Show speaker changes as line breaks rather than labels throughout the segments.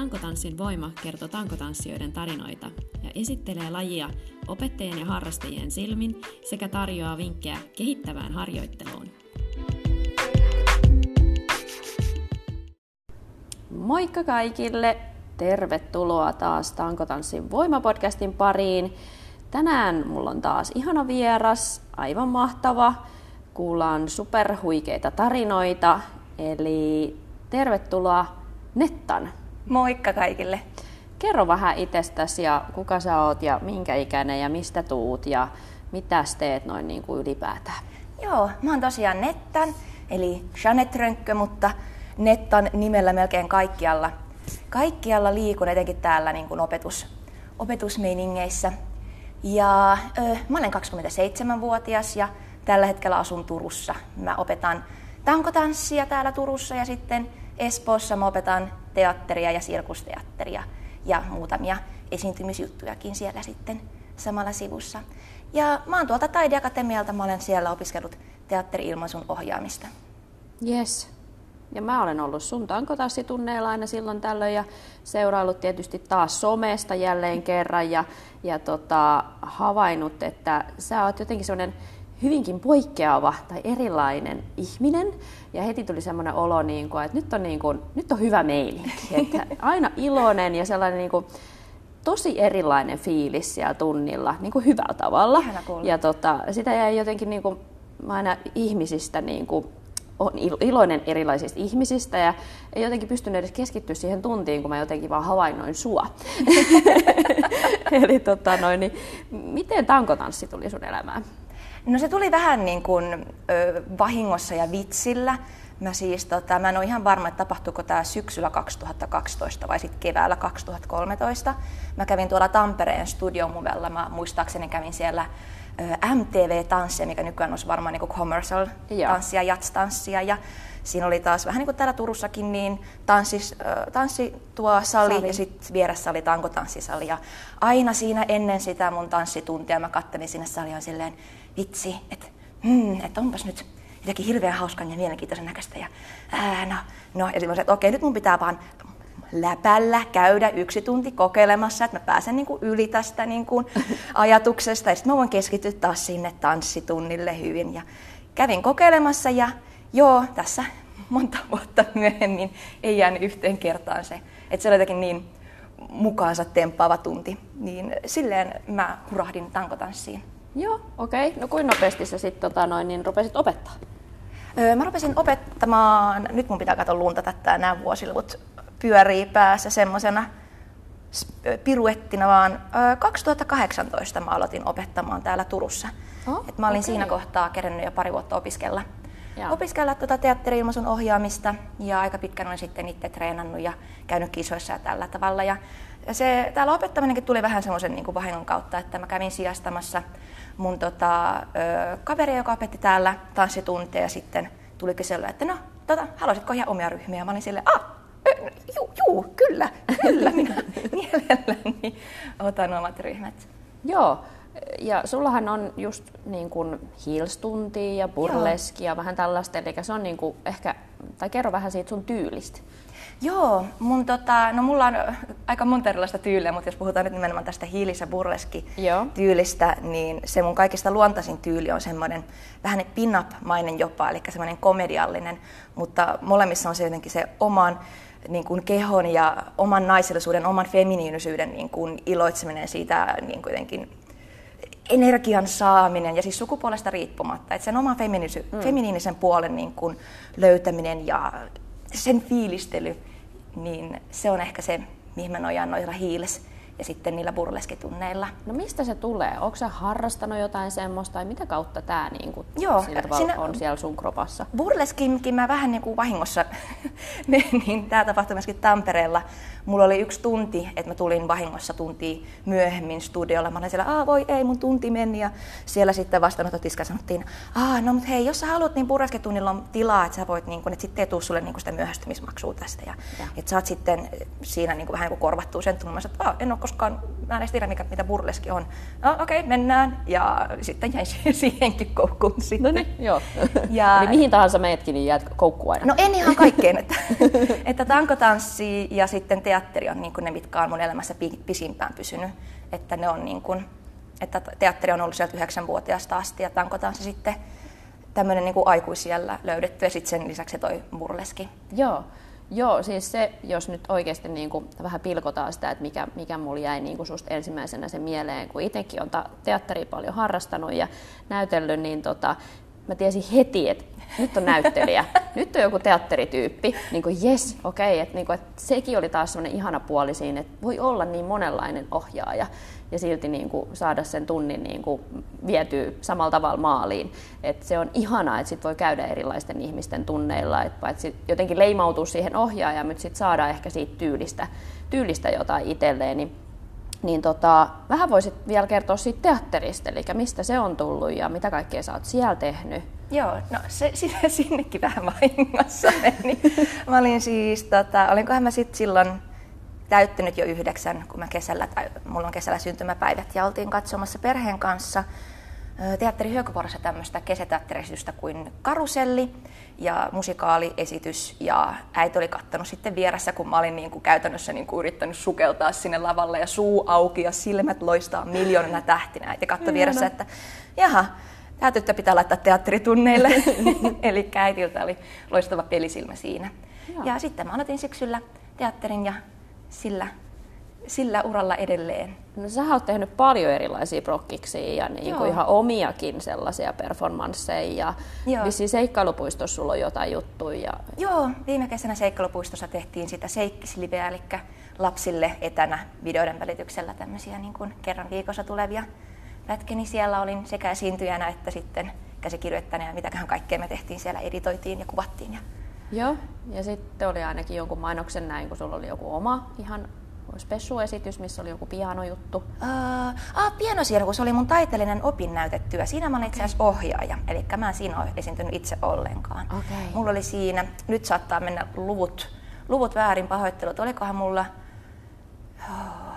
Tankotanssin voima kertoo tankotanssijoiden tarinoita ja esittelee lajia opettajien ja harrastajien silmin sekä tarjoaa vinkkejä kehittävään harjoitteluun. Moikka kaikille! Tervetuloa taas Tankotanssin voimapodcastin pariin. Tänään mulla on taas ihana vieras, aivan mahtava. Kuullaan superhuikeita tarinoita, eli tervetuloa Nettan.
Moikka kaikille.
Kerro vähän itsestäsi ja kuka sä oot ja minkä ikäinen ja mistä tuut ja mitä teet noin niin kuin ylipäätään.
Joo, mä oon tosiaan Nettan, eli Janet Rönkkö, mutta Nettan nimellä melkein kaikkialla. Kaikkialla liikun etenkin täällä niin kuin opetus, opetusmeiningeissä. Ja ö, mä olen 27-vuotias ja tällä hetkellä asun Turussa. Mä opetan tankotanssia täällä Turussa ja sitten Espoossa mä opetan teatteria ja sirkusteatteria ja muutamia esiintymisjuttujakin siellä sitten samalla sivussa. Ja mä oon tuolta Taideakatemialta, mä olen siellä opiskellut teatteri-ilmaisun ohjaamista.
Yes. Ja mä olen ollut sun tankotassitunneilla aina silloin tällöin ja seuraillut tietysti taas somesta jälleen kerran ja, ja tota, havainnut, että sä oot jotenkin sellainen hyvinkin poikkeava tai erilainen ihminen. Ja heti tuli semmoinen olo, niin kuin, että nyt on, niin kuin, nyt on hyvä meininki. Että aina iloinen ja sellainen niin kuin, tosi erilainen fiilis siellä tunnilla, niin kuin hyvällä tavalla. Ja tota, sitä jäi jotenkin, niin kuin, mä aina ihmisistä niin kuin, on iloinen erilaisista ihmisistä ja ei jotenkin pystynyt edes keskittyä siihen tuntiin, kun mä jotenkin vaan havainnoin sua. Eli tota noin, niin miten tankotanssi tuli sun elämään?
No se tuli vähän niin kuin ö, vahingossa ja vitsillä. Mä siis, tota, mä en ole ihan varma, että tapahtuuko tämä syksyllä 2012 vai sitten keväällä 2013. Mä kävin tuolla Tampereen studiomuvella, mä muistaakseni kävin siellä MTV-tanssia, mikä nykyään olisi varmaan niin commercial-tanssia, jats-tanssia. Ja siinä oli taas vähän niin kuin täällä Turussakin, niin tanssis, tanssi tuo sali, sali. ja sitten vieressä oli tankotanssisali. Ja aina siinä ennen sitä mun tanssituntia mä kattelin sinne saliin silleen, vitsi, että hmm, et onpas nyt jotenkin hirveän hauskan ja mielenkiintoisen näköistä. Ja, ää, no, no, ja sitten että okei, nyt mun pitää vaan läpällä käydä yksi tunti kokeilemassa, että mä pääsen niin kuin yli tästä niin kuin ajatuksesta. Ja sitten mä voin keskittyä taas sinne tanssitunnille hyvin. Ja kävin kokeilemassa ja joo, tässä monta vuotta myöhemmin ei jäänyt yhteen kertaan se. Että se oli jotenkin niin mukaansa temppaava tunti. Niin silleen mä hurahdin tankotanssiin.
Joo, okei. Okay. No kuinka nopeasti sä sitten tota noin, niin rupesit opettaa?
Öö, mä rupesin opettamaan, nyt mun pitää katsoa luntata tää nämä vuosiluvut pyörii päässä semmoisena piruettina, vaan 2018 mä aloitin opettamaan täällä Turussa. Oh, Et mä olin okay. siinä kohtaa kerennyt jo pari vuotta opiskella. Ja. Opiskella tuota teatteri-ilmaisun ohjaamista ja aika pitkän olen sitten itse treenannut ja käynyt kisoissa ja tällä tavalla. Ja se, täällä opettaminenkin tuli vähän semmoisen niin vahingon kautta, että mä kävin sijastamassa mun tota, ö, kaveri, joka opetti täällä tanssitunteja ja sitten tuli kysellä, että no, tota, haluaisitko ihan omia ryhmiä? Mä olin silleen, ah, juu, juu, kyllä, kyllä, minä mielelläni otan omat ryhmät.
Joo, ja sullahan on just niin kuin heels-tuntia ja burleski ja vähän tällaista, eli se on niin kuin ehkä, tai kerro vähän siitä sun tyylistä.
Joo, mun tota, no mulla on aika monta erilaista tyyliä, mutta jos puhutaan nyt nimenomaan tästä hiilis- ja burleski-tyylistä, niin se mun kaikista luontaisin tyyli on semmoinen vähän pin-up-mainen jopa, eli semmoinen komediallinen, mutta molemmissa on se jotenkin se oman niin kuin kehon ja oman naisellisuuden, oman feminiinisyyden niin kuin iloitseminen siitä niin kuin jotenkin energian saaminen ja siis sukupuolesta riippumatta, että sen oman mm. feminiinisen puolen niin kuin löytäminen ja sen fiilistely, niin se on ehkä se, mihin mä nojaan noilla hiiles ja sitten niillä burleskitunneilla.
No mistä se tulee? Onko sä harrastanut jotain semmoista tai mitä kautta tämä niin kuin,
Joo,
siinä, on siellä sun kropassa?
Burleskinkin mä vähän niin kuin vahingossa, niin tämä tapahtui myöskin Tampereella. Mulla oli yksi tunti, että mä tulin vahingossa tunti myöhemmin studiolla. Mä olin siellä, aa voi ei, mun tunti meni. Ja siellä sitten vastaanottotiska sanottiin, aa no mut hei, jos sä haluat, niin burleskitunnilla on tilaa, että sä voit, niin kun, että sitten ei tule sulle niin sitä myöhästymismaksua tästä. Ja, ja. että sä oot sitten siinä niin kuin, vähän niin kuin korvattua sen tunnin. Sanoin, että en ole koskaan, mä en edes tiedä mikä, mitä burleski on. No okei, okay, mennään. Ja sitten jäin siihenkin koukkuun sitten.
No niin, joo. Ja... Eli mihin tahansa meetkin, niin jäät koukkuun aina?
No en ihan kaikkeen. että, että tankotanssi ja sitten teatteri on niin kuin ne, mitkä on mun elämässä pisimpään pysynyt. Että ne on niin kuin, että teatteri on ollut sieltä yhdeksänvuotiaasta asti ja tankotanssi sitten tämmöinen niin aikuisiellä löydetty ja sitten sen lisäksi toi burleski.
Joo. Joo, siis se, jos nyt oikeasti niin kuin vähän pilkotaan sitä, että mikä, mikä mulla jäi niin kuin susta ensimmäisenä se mieleen, kun itsekin on teatteria paljon harrastanut ja näytellyt, niin tota, mä tiesin heti, että nyt on näyttelijä, nyt on joku teatterityyppi, niin kuin yes, okei, okay, että, niin kuin, sekin oli taas sellainen ihana puoli siinä, että voi olla niin monenlainen ohjaaja ja silti niin kuin saada sen tunnin niin kuin vietyä samalla tavalla maaliin. Et se on ihanaa, että sit voi käydä erilaisten ihmisten tunneilla, että paitsi jotenkin leimautuu siihen ohjaajaan, mutta sitten saada ehkä siitä tyylistä, tyylistä jotain itselleen. Niin niin tota, vähän voisit vielä kertoa siitä teatterista, eli mistä se on tullut ja mitä kaikkea sä oot siellä tehnyt?
Joo, no se, se sinnekin vähän vahingossa meni. Mä olin siis, tota, olinkohan mä sitten silloin täyttänyt jo yhdeksän, kun mä kesällä, tai mulla on kesällä syntymäpäivät, ja oltiin katsomassa perheen kanssa teatteri Hyökyporassa tämmöistä kesäteatteriesitystä kuin Karuselli ja musikaaliesitys. Ja äiti oli kattanut sitten vieressä, kun mä olin niin kuin käytännössä niin kuin yrittänyt sukeltaa sinne lavalle ja suu auki ja silmät loistaa miljoonana tähtinä. Äiti katsoi vieressä, että jaha, tämä tyttö pitää laittaa teatteritunneille. Eli äitiltä oli loistava pelisilmä siinä. Joo. Ja sitten mä aloitin syksyllä teatterin ja sillä, sillä uralla edelleen.
No sä oot tehnyt paljon erilaisia prokkiksia ja niin kuin ihan omiakin sellaisia performansseja. Ja vissiin seikkailupuistossa sulla on jotain juttuja. Ja...
Joo, viime kesänä seikkailupuistossa tehtiin sitä seikkisliveä, eli lapsille etänä videoiden välityksellä tämmöisiä niin kuin kerran viikossa tulevia pätkeni. Siellä olin sekä esiintyjänä että sitten käsikirjoittajana ja mitäköhän kaikkea me tehtiin siellä, editoitiin ja kuvattiin. Ja
Joo, ja sitten oli ainakin jonkun mainoksen näin, kun sulla oli joku oma ihan spessuesitys, missä oli joku pianojuttu.
Uh, ah, pianosirkus oli mun taiteellinen opinnäytetyö. Siinä mä olin itse asiassa ohjaaja, eli mä en siinä ole esiintynyt itse ollenkaan.
Okay.
Mulla oli siinä, nyt saattaa mennä luvut, luvut väärin pahoittelut, olikohan mulla oh,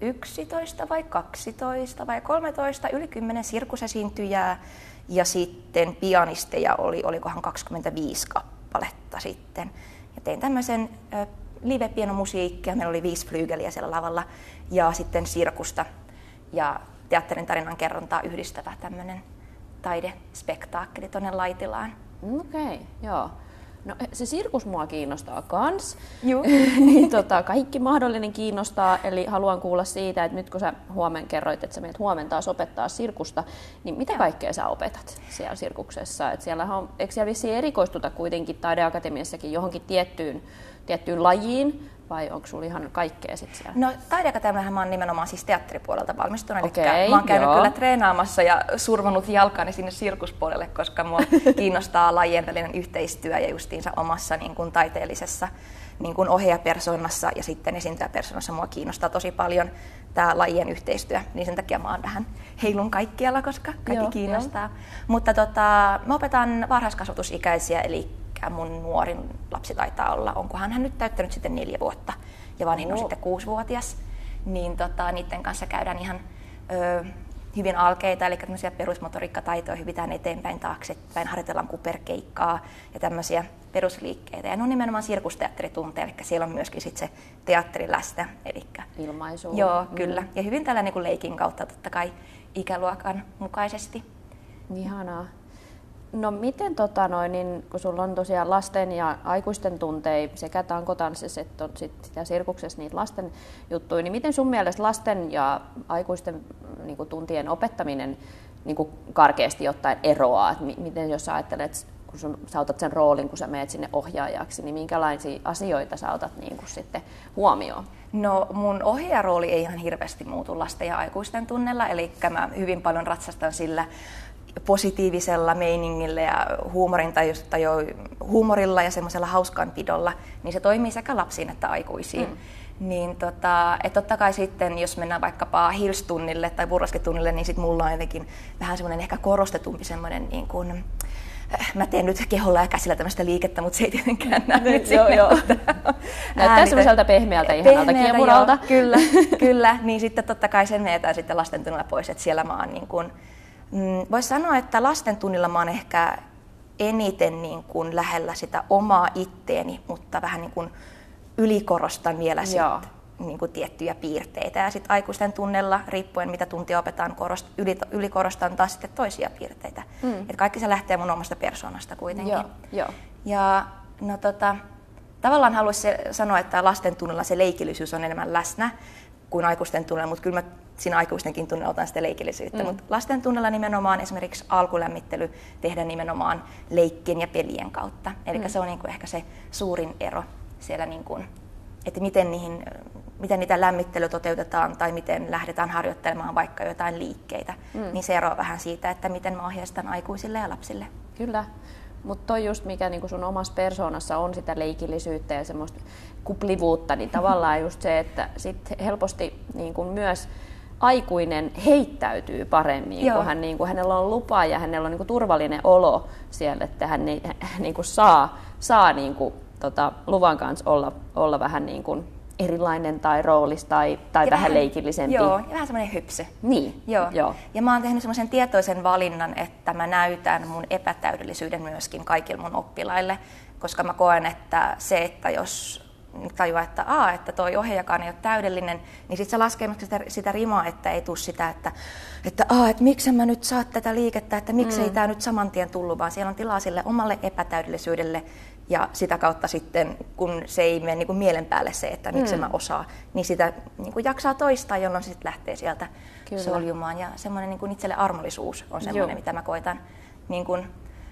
11 vai 12 vai 13, yli 10 sirkusesiintyjää ja sitten pianisteja oli, olikohan 25 kappaletta kappaletta sitten. Ja tein tämmöisen live-pienomusiikkia, meillä oli viisi flyygeliä siellä lavalla, ja sitten sirkusta ja teatterin tarinan kerrontaa yhdistävä tämmöinen taidespektaakkeli tuonne Laitilaan.
Okei, okay, joo. No se sirkus mua kiinnostaa kans. niin, tota, kaikki mahdollinen kiinnostaa, eli haluan kuulla siitä, että nyt kun sä huomen kerroit, että sä menet huomenna taas opettaa sirkusta, niin mitä kaikkea sä opetat siellä sirkuksessa? Et siellä on, eikö siellä vissiin erikoistuta kuitenkin taideakatemiassakin johonkin tiettyyn, tiettyyn lajiin, vai onko sulla ihan kaikkea sitten siellä?
No taideakatemiahan mä oon nimenomaan siis teatteripuolelta valmistunut, okay, eli mä oon käynyt joo. kyllä treenaamassa ja survonut jalkani sinne sirkuspuolelle, koska mua kiinnostaa lajien välinen yhteistyö ja justiinsa omassa niin kuin, taiteellisessa niin kuin ohjaajapersonassa ja sitten esiintyjäpersonassa mua kiinnostaa tosi paljon tämä lajien yhteistyö, niin sen takia mä oon vähän heilun kaikkialla, koska kaikki Joo, kiinnostaa. Jo. Mutta tota, mä opetan varhaiskasvatusikäisiä, eli mikä mun nuorin lapsi taitaa olla. Onkohan hän nyt täyttänyt sitten neljä vuotta ja vanhin on oh. sitten kuusivuotias. Niin tota, niiden kanssa käydään ihan ö, hyvin alkeita, eli tämmöisiä perusmotoriikkataitoja hyvitään eteenpäin taaksepäin, harjoitellaan kuperkeikkaa ja tämmöisiä perusliikkeitä. Ja ne on nimenomaan sirkusteatteritunteja, eli siellä on myöskin sit se teatteri läsnä. Elikkä,
Ilmaisu.
Joo, mm. kyllä. Ja hyvin tällä niin leikin kautta totta kai ikäluokan mukaisesti.
Ihanaa. No miten, tota noin, niin, kun sulla on tosiaan lasten ja aikuisten tunteja sekä tankotanssissa että on sit sitä sirkuksessa niitä lasten juttuja, niin miten sun mielestä lasten ja aikuisten niin kuin, tuntien opettaminen niin kuin karkeasti ottaen eroaa? Miten jos sä ajattelet, kun sun, sä otat sen roolin, kun sä menet sinne ohjaajaksi, niin minkälaisia asioita sä otat niin kuin, sitten huomioon?
No mun ohjaajarooli ei ihan hirveästi muutu lasten ja aikuisten tunnella, eli mä hyvin paljon ratsastan sillä positiivisella meiningillä ja huumorin tai, tai jo, huumorilla ja semmoisella hauskanpidolla, niin se toimii sekä lapsiin että aikuisiin. Mm. Niin tota, et totta kai sitten, jos mennään vaikkapa Hills-tunnille tai burlesque-tunnille, niin sitten mulla on jotenkin vähän semmoinen ehkä korostetumpi semmoinen niin kuin, mä teen nyt keholla ja käsillä tämmöistä liikettä, mutta se ei tietenkään näy nyt
joo,
sinne,
joo. Näyttää semmoiselta pehmeältä, ihanalta
Pehmeältä,
kiemuralta.
joo, kyllä, kyllä. Niin sitten totta kai sen meetään sitten lasten tunnilla pois, että siellä mä oon niin kuin, mm, voisi sanoa, että lasten tunnilla mä oon ehkä eniten niin kuin lähellä sitä omaa itteeni, mutta vähän niin kuin ylikorostan vielä sit, niin kuin tiettyjä piirteitä. Ja sitten aikuisten tunnella, riippuen mitä tuntia opetaan, korost, yli, ylikorostan taas sitten toisia piirteitä. Mm. Et kaikki se lähtee mun omasta persoonasta kuitenkin.
Joo, joo.
Ja no tota, tavallaan haluaisin sanoa, että lasten tunnella se leikillisyys on enemmän läsnä kuin aikuisten tunnella, mutta kyllä mä siinä aikuistenkin tunnella otan sitä leikillisyyttä. Mm. Mutta lasten tunnella nimenomaan esimerkiksi alkulämmittely tehdään nimenomaan leikkien ja pelien kautta. Eli mm. se on niinku ehkä se suurin ero siellä, niinku, että miten, niihin, miten niitä lämmittely toteutetaan tai miten lähdetään harjoittelemaan vaikka jotain liikkeitä. Mm. Niin se eroaa vähän siitä, että miten mä ohjeistan aikuisille ja lapsille.
Kyllä. Mutta toi just mikä niinku sun omassa persoonassa on sitä leikillisyyttä ja semmoista kuplivuutta, niin tavallaan just se, että sit helposti niinku myös aikuinen heittäytyy paremmin,
Joo.
kun hän, niinku, hänellä on lupa ja hänellä on niinku turvallinen olo siellä, että hän ni, niinku saa, saa niinku, tota, luvan kanssa olla, olla vähän niinku erilainen tai roolis tai, tai
Ja
vähän, leikillisempi.
Joo, ja vähän semmoinen hypsy.
Niin,
Joo.
joo.
Ja mä oon tehnyt semmoisen tietoisen valinnan, että mä näytän mun epätäydellisyyden myöskin kaikille mun oppilaille, koska mä koen, että se, että jos tajuaa, että, aa, että toi ohjaajakaan ei ole täydellinen, niin sitten se laskee sitä, sitä rimaa, että ei tule sitä, että, että, aa, että miksi mä nyt saa tätä liikettä, että miksi mm. ei tämä nyt saman tien tullut, vaan siellä on tilaa sille omalle epätäydellisyydelle ja sitä kautta sitten, kun se ei mene niin kuin mielen päälle se, että miksi mm. mä osaan, niin sitä niin kuin jaksaa toistaa, jolloin se sitten lähtee sieltä
Kyllä.
soljumaan. Ja semmoinen niin kuin itselle armollisuus on semmoinen,
Joo.
mitä mä koitan niin kuin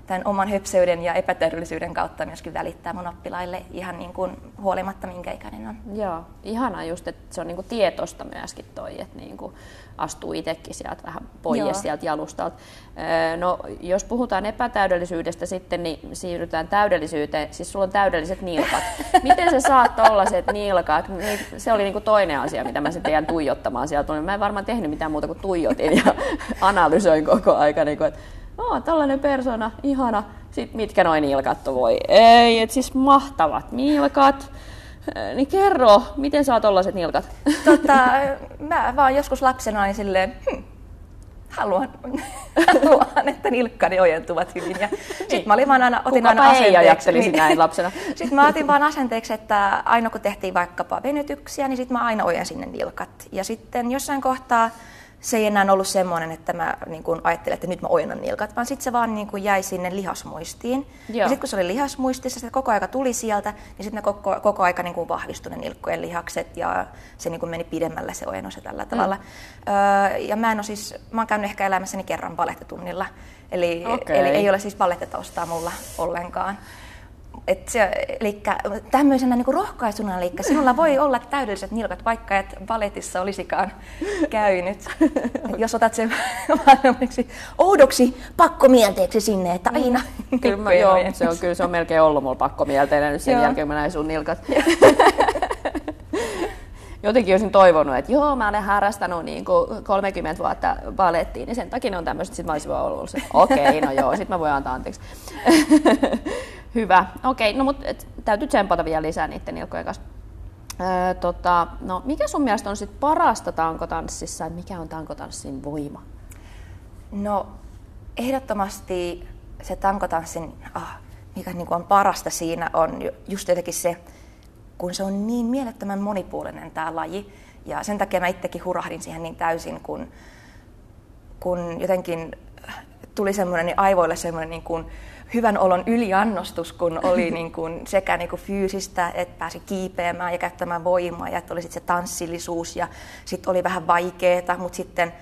tämän oman höpseyden ja epätäydellisyyden kautta myöskin välittää mun oppilaille ihan niin kuin huolimatta minkä ikäinen on.
Joo, ihanaa just, että se on niinku tietosta myöskin toi, että niinku astuu itsekin sieltä vähän pois
Joo.
sieltä jalustalta. Öö, No, jos puhutaan epätäydellisyydestä sitten, niin siirrytään täydellisyyteen. Siis sulla on täydelliset nilkat. Miten sä saat tollaset nilkat? Niin Se oli niinku toinen asia, mitä mä sitten jäin tuijottamaan sieltä. Mä en varmaan tehnyt mitään muuta kuin tuijotin ja analysoin koko aika, niinku, että Oo, tällainen persona, ihana. Sitten mitkä noin nilkat on? Voi ei, et siis mahtavat nilkat. Äh, Niin kerro, miten saa tollaset nilkat?
Tota, mä vaan joskus lapsena olin silleen, hm, haluan, haluan, että nilkkani ojentuvat hyvin. Ja sit mä olin vaan aina, otin
Kukapa
aina
ei
asenteeksi.
ajattelisi näin lapsena.
Sitten mä otin vaan asenteeksi, että aina kun tehtiin vaikkapa venytyksiä, niin sitten mä aina ojensin ne nilkat. Ja sitten jossain kohtaa se ei enää ollut semmoinen, että mä niin kun ajattelin, että nyt mä ojennan nilkat, vaan sitten se vaan niin kun jäi sinne lihasmuistiin.
Joo.
Ja sitten kun se oli lihasmuistissa, se koko aika tuli sieltä, niin sitten koko, koko aika niin kuin vahvistui ne nilkkojen lihakset ja se niin kuin meni pidemmälle se ojennus ja tällä tavalla. Öö, ja mä en ole siis, mä oon käynyt ehkä elämässäni kerran balettetunnilla, eli,
Okei.
eli ei ole siis ballettetaustaa mulla ollenkaan. Et se, eli tämmöisenä niin rohkaisuna, eli sinulla voi olla täydelliset nilkat, vaikka et baletissa olisikaan käynyt. Et jos otat sen vaan semmoiseksi oudoksi pakkomielteeksi sinne, että aina
Kyllä, mä, joo, se on, kyllä se on melkein ollut mulla pakko mielteinen nyt sen
Joo.
jälkeen, kun mä näin sun nilkat. Jotenkin olisin toivonut, että joo, mä olen harrastanut niin kuin 30 vuotta balettiin, niin sen takia ne on tämmöiset, sit mä olisin vaan ollut se, okei, no joo, sit mä voin antaa anteeksi. Hyvä, okei, no mutta täytyy tsempata vielä lisää niiden nilkkojen kanssa. Öö, tota, no, mikä sun mielestä on sit parasta tankotanssissa, että mikä on tankotanssin voima?
No ehdottomasti se tankotanssin, ah, mikä niin on parasta siinä on ju- just jotenkin se, kun se on niin mielettömän monipuolinen tämä laji. Ja sen takia mä itsekin hurahdin siihen niin täysin, kun, kun jotenkin tuli semmoinen niin aivoille semmoinen niin kuin hyvän olon yliannostus, kun oli niin kuin sekä niin kuin fyysistä, että pääsi kiipeämään ja käyttämään voimaa, ja että oli sitten se tanssillisuus, ja sitten oli vähän vaikeeta, mutta sitten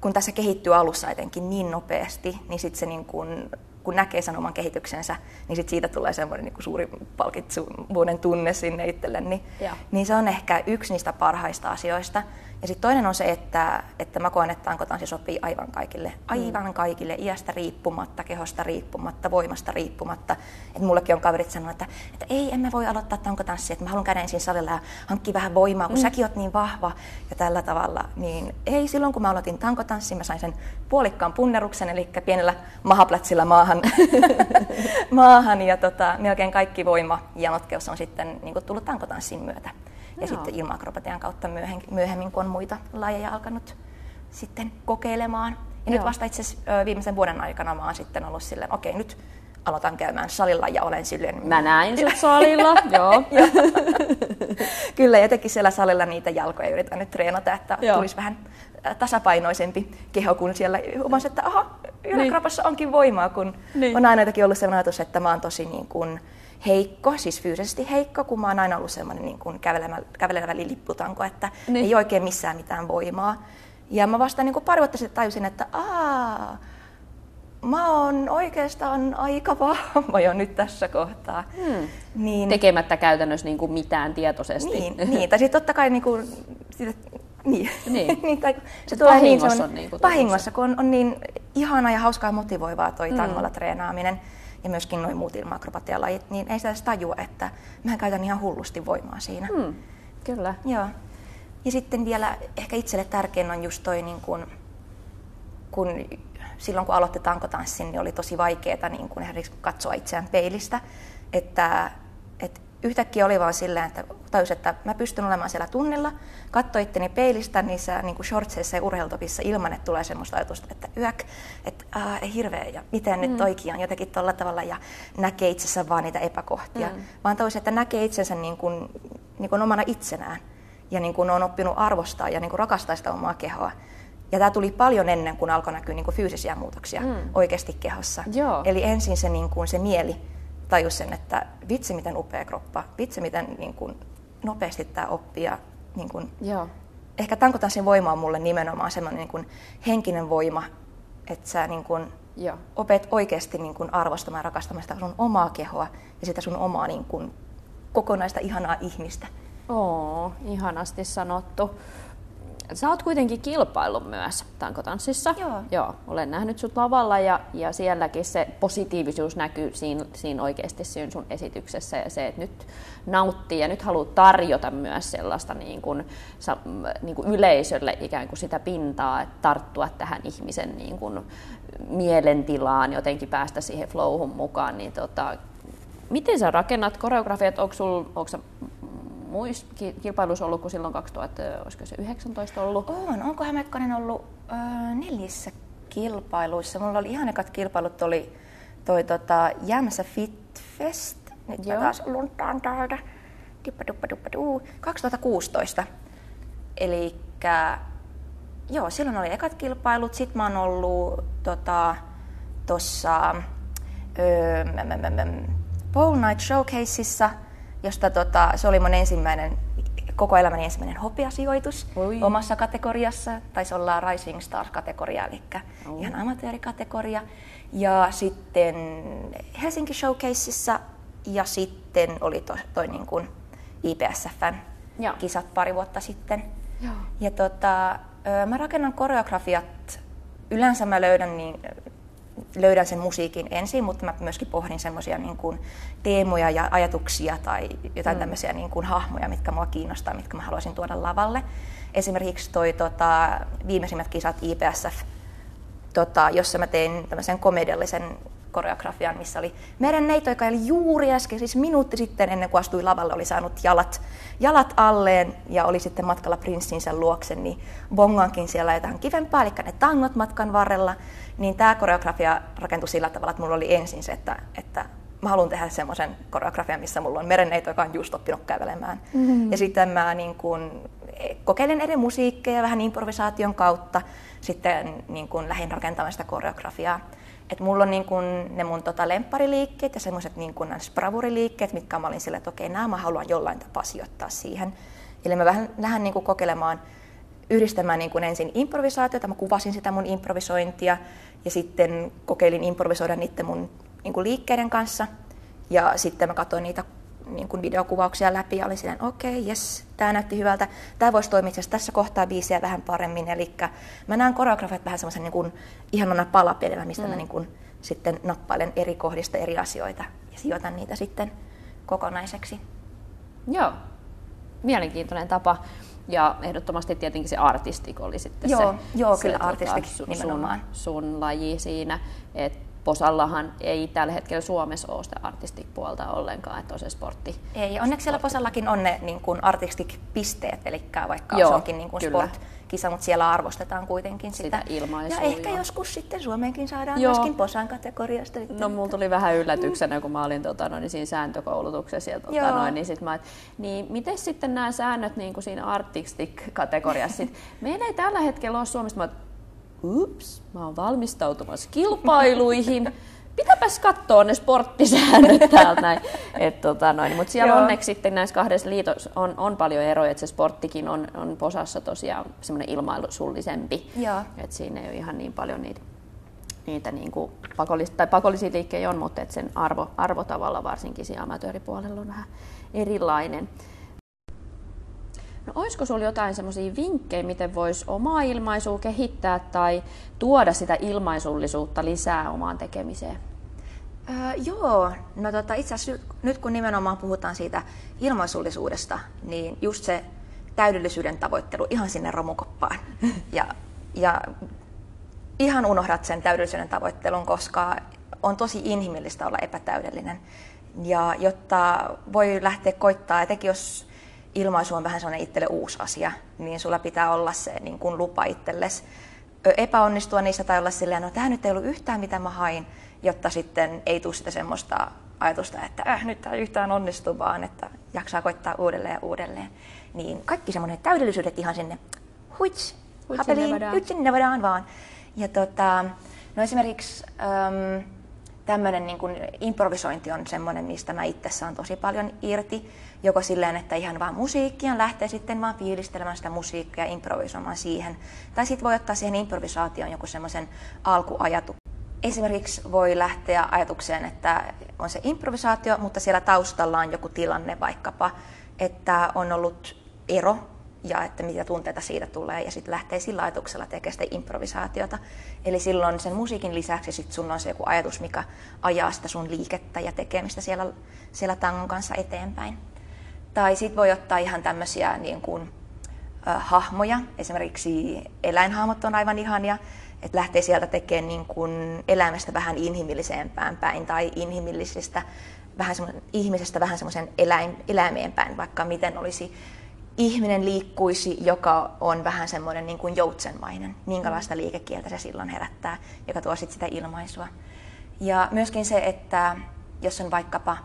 kun tässä kehittyy alussa etenkin niin nopeasti, niin sitten se niin kun, kun näkee sen oman kehityksensä, niin sit siitä tulee semmoinen niin suuri palkitsuvuuden tunne sinne itselle. Niin, niin se on ehkä yksi niistä parhaista asioista. Ja sitten toinen on se, että, että mä koen, että tankotanssi sopii aivan kaikille. Aivan kaikille, iästä riippumatta, kehosta riippumatta, voimasta riippumatta. Et mullekin on kaverit sanonut, että, että ei, emme voi aloittaa tankotanssia, että mä haluan käydä ensin salilla ja hankkia vähän voimaa, kun mm. säkin oot niin vahva ja tällä tavalla. Niin ei, silloin kun mä aloitin tankotanssin, mä sain sen puolikkaan punneruksen, eli pienellä mahaplatsilla maahan maahan, maahan ja tota, melkein kaikki voima ja notkeus on sitten niin kuin tullut tankotanssin myötä. Ja Joo. sitten ilma-akrobatian kautta myöhemmin, myöhemmin, kun on muita lajeja alkanut sitten kokeilemaan. Ja Joo. nyt vasta itse asiassa viimeisen vuoden aikana mä oon sitten ollut silleen, okei okay, nyt aloitan käymään salilla ja olen silleen...
Mä näin sut salilla, joo.
Kyllä, jotenkin siellä salilla niitä jalkoja yritän nyt treenata, että joo. tulisi vähän tasapainoisempi keho, kun siellä huomasin, että aha, yläkropassa niin. onkin voimaa, kun niin. on aina jotenkin ollut sellainen ajatus, että mä oon tosi niin kuin heikko, siis fyysisesti heikko, kun mä oon aina ollut sellainen niin kuin kävelevä, kävelevä lipputanko, että niin. ei oikein missään mitään voimaa. Ja mä vasta niin kuin pari vuotta sitten tajusin, että aa, mä oon oikeastaan aika vahva jo nyt tässä kohtaa. Hmm.
Niin, Tekemättä käytännössä niin kuin mitään tietoisesti.
Niin, niin. tai sitten totta kai niin kuin, niin.
niin.
niin tai
se tulee niin, se on, niin
kuin vahingossa, kun on, on niin ihana ja hauskaa motivoivaa toi mm. tangolla treenaaminen ja myöskin noin muut ilma-akrobatialajit, niin ei sitä edes tajua, että mä käytän ihan hullusti voimaa siinä.
Mm. Kyllä.
Joo. Ja sitten vielä ehkä itselle tärkein on just toi, niin kun, kun silloin kun aloitti tankotanssin, niin oli tosi vaikeaa niin kun katsoa itseään peilistä. Että yhtäkkiä oli vaan silleen, että tajus, että mä pystyn olemaan siellä tunnilla, katsoin itteni peilistä niissä niin kuin shortseissa ja urheilutopissa ilman, että tulee semmoista ajatusta, että yök, että ää, hirveä ja miten mm. nyt toikin on jotenkin tuolla tavalla ja näkee itsensä vaan niitä epäkohtia. Mm. Vaan toisin, että näkee itsensä niin kuin, niin kuin omana itsenään ja niin kuin on oppinut arvostaa ja niin kuin rakastaa sitä omaa kehoa. Ja tämä tuli paljon ennen kuin alkoi näkyä niin kuin fyysisiä muutoksia mm. oikeasti kehossa.
Joo.
Eli ensin se, niin kuin se mieli tajus sen, että vitsi miten upea kroppa, vitsi miten niin kuin, nopeasti tämä oppii. Ja, niin kuin,
Joo.
Ehkä tankotanssin voima on mulle nimenomaan semmoinen niin kuin, henkinen voima, että sä niin kuin,
Joo.
opet oikeasti niin kuin, arvostamaan ja rakastamaan sitä sun omaa kehoa ja sitä sun omaa niin kuin, kokonaista ihanaa ihmistä.
Oo, ihanasti sanottu. Sä oot kuitenkin kilpaillut myös tankotanssissa.
Joo.
Joo. Olen nähnyt sut lavalla ja, ja sielläkin se positiivisuus näkyy siinä, siinä oikeasti siinä sun esityksessä ja se, että nyt nauttii ja nyt haluat tarjota myös sellaista niin kuin, niin kuin yleisölle ikään kuin sitä pintaa, että tarttua tähän ihmisen niin kuin mielentilaan, jotenkin päästä siihen flowhun mukaan, niin tota, miten sä rakennat koreografiat? Onko, sul, onko muissa kilpailuissa ollut kuin silloin 2019 ollut?
On. Onko Hämekkonen ollut öö, neljässä kilpailuissa? Mulla oli ihan ekat kilpailut, oli toi tota, Jämsä Fit Fest. Nyt Joo. taas luntaan täältä. Dippa, duppa, duppa, duu. 2016. Eli joo, silloin oli ekat kilpailut. Sitten mä oon ollut tota, tossa öö, Pole Night Showcaseissa – josta tota, se oli mun ensimmäinen, koko elämäni ensimmäinen hopeasijoitus Oi. omassa kategoriassa. Taisi olla Rising Stars-kategoria, eli oh. ihan amatöörikategoria. Ja sitten Helsinki Showcaseissa ja sitten oli toi, toi niin kuin IPSFn Joo. kisat pari vuotta sitten.
Joo.
Ja tota, mä rakennan koreografiat, yleensä mä löydän niin, löydän sen musiikin ensin, mutta mä myöskin pohdin semmoisia niin kuin teemoja ja ajatuksia tai jotain mm. tämmöisiä niin kuin hahmoja, mitkä mua kiinnostaa, mitkä mä haluaisin tuoda lavalle. Esimerkiksi toi tota, viimeisimmät kisat IPSF, tota, jossa mä tein tämmöisen komediallisen koreografian, missä oli merenneito, joka oli juuri äsken, siis minuutti sitten ennen kuin astui lavalle, oli saanut jalat, jalat alleen ja oli sitten matkalla prinssinsä luokse, niin bongankin siellä jotain kivempaa, eli ne tangot matkan varrella. Niin tämä koreografia rakentui sillä tavalla, että mulla oli ensin se, että, että mä haluan tehdä semmoisen koreografian, missä mulla on merenneito, joka on just oppinut kävelemään. Mm-hmm. Ja sitten mä niin kun, kokeilen eri musiikkeja vähän improvisaation kautta, sitten niin kun lähdin rakentamaan sitä koreografiaa. Et mulla on niin kun ne mun tota lemppariliikkeet ja semmoiset niin kun bravuriliikkeet, mitkä mä olin sille, että okei, nämä mä haluan jollain tapaa sijoittaa siihen. Eli mä vähän lähden niin kokeilemaan yhdistämään niin kuin ensin improvisaatiota, mä kuvasin sitä mun improvisointia ja sitten kokeilin improvisoida niiden mun niin kuin liikkeiden kanssa. Ja sitten mä katsoin niitä niin kuin videokuvauksia läpi ja olin silleen, okei, okay, jes, tämä näytti hyvältä. Tämä voisi toimia tässä kohtaa biisiä vähän paremmin. Eli mä näen koreografiat vähän semmoisen niin kuin ihanana palapelillä, mistä mm. mä niin kuin sitten nappailen eri kohdista eri asioita ja sijoitan niitä sitten kokonaiseksi.
Joo, mielenkiintoinen tapa. Ja ehdottomasti tietenkin se artistik oli sitten
joo,
se,
joo,
se
kyllä tota, artistik
sun,
nimenomaan.
Sun, sun laji siinä. Et Posallahan ei tällä hetkellä Suomessa ole sitä artistic-puolta ollenkaan, että on se sportti.
Ei, onneksi siellä Posallakin on ne niin kuin artistic-pisteet, eli vaikka Joo, se onkin niin kuin sport, kisa, mutta siellä arvostetaan kuitenkin sitä.
sitä ilmaisua.
Ja ehkä jo. joskus sitten Suomeenkin saadaan Joo. myöskin Posan kategoriasta.
No mulla tuli vähän yllätyksenä, kun mä olin tota, no, niin siinä sääntökoulutuksessa. Ja, tota, no, niin sit mä, et, niin miten sitten nämä säännöt niin kuin siinä artistic-kategoriassa? Sit, meillä ei tällä hetkellä ole Suomesta, mä, ups, mä oon valmistautumassa kilpailuihin pitäpäs katsoa ne sporttisäännöt täältä näin. Et, tota, noin. Mutta siellä Joo. onneksi sitten näissä kahdessa liitossa on, on paljon eroja, että se sporttikin on, on posassa tosiaan semmoinen ilmailusullisempi. että siinä ei ole ihan niin paljon niitä, niitä niin kuin pakollis, tai pakollisia liikkejä on, mutta et sen arvo, arvo tavalla varsinkin siellä amatööripuolella on vähän erilainen. No olisiko sinulla jotain semmoisia vinkkejä, miten voisi omaa ilmaisua kehittää tai tuoda sitä ilmaisullisuutta lisää omaan tekemiseen?
Öö, joo, no tota, itse asiassa nyt kun nimenomaan puhutaan siitä ilmaisullisuudesta, niin just se täydellisyyden tavoittelu ihan sinne romukoppaan. Ja, ja ihan unohdat sen täydellisyyden tavoittelun, koska on tosi inhimillistä olla epätäydellinen. Ja jotta voi lähteä koittaa, etenkin jos ilmaisu on vähän sellainen itselle uusi asia, niin sulla pitää olla se niin kuin lupa itsellesi epäonnistua niissä tai olla silleen, no tämä nyt ei ollut yhtään mitä mä hain, jotta sitten ei tule sitä semmoista ajatusta, että äh, nyt tämä yhtään onnistu, vaan että jaksaa koittaa uudelleen ja uudelleen. Niin kaikki semmoinen täydellisyydet ihan sinne huits, hapeliin, nyt sinne voidaan vaan. Ja tota, no esimerkiksi ähm, tämmöinen niin kuin improvisointi on semmoinen, mistä mä itse saan tosi paljon irti. Joko silleen, että ihan vaan musiikkia lähtee sitten vaan fiilistelemään sitä musiikkia ja improvisoimaan siihen. Tai sitten voi ottaa siihen improvisaatioon joku semmoisen alkuajatuksen. Esimerkiksi voi lähteä ajatukseen, että on se improvisaatio, mutta siellä taustalla on joku tilanne vaikkapa, että on ollut ero ja että mitä tunteita siitä tulee ja sitten lähtee sillä ajatuksella tekemään sitä improvisaatiota. Eli silloin sen musiikin lisäksi sit sun on se joku ajatus, mikä ajaa sitä sun liikettä ja tekemistä siellä, siellä tangon kanssa eteenpäin. Tai sitten voi ottaa ihan tämmöisiä niin kuin, äh, hahmoja, esimerkiksi eläinhahmot on aivan ihania, että lähtee sieltä tekemään niin kuin elämästä vähän inhimillisempään päin tai inhimillisestä vähän ihmisestä vähän semmoisen eläin, eläimeen päin, vaikka miten olisi ihminen liikkuisi, joka on vähän semmoinen niin kuin joutsenmainen, minkälaista liikekieltä se silloin herättää, joka tuo sit sitä ilmaisua. Ja myöskin se, että jos on vaikkapa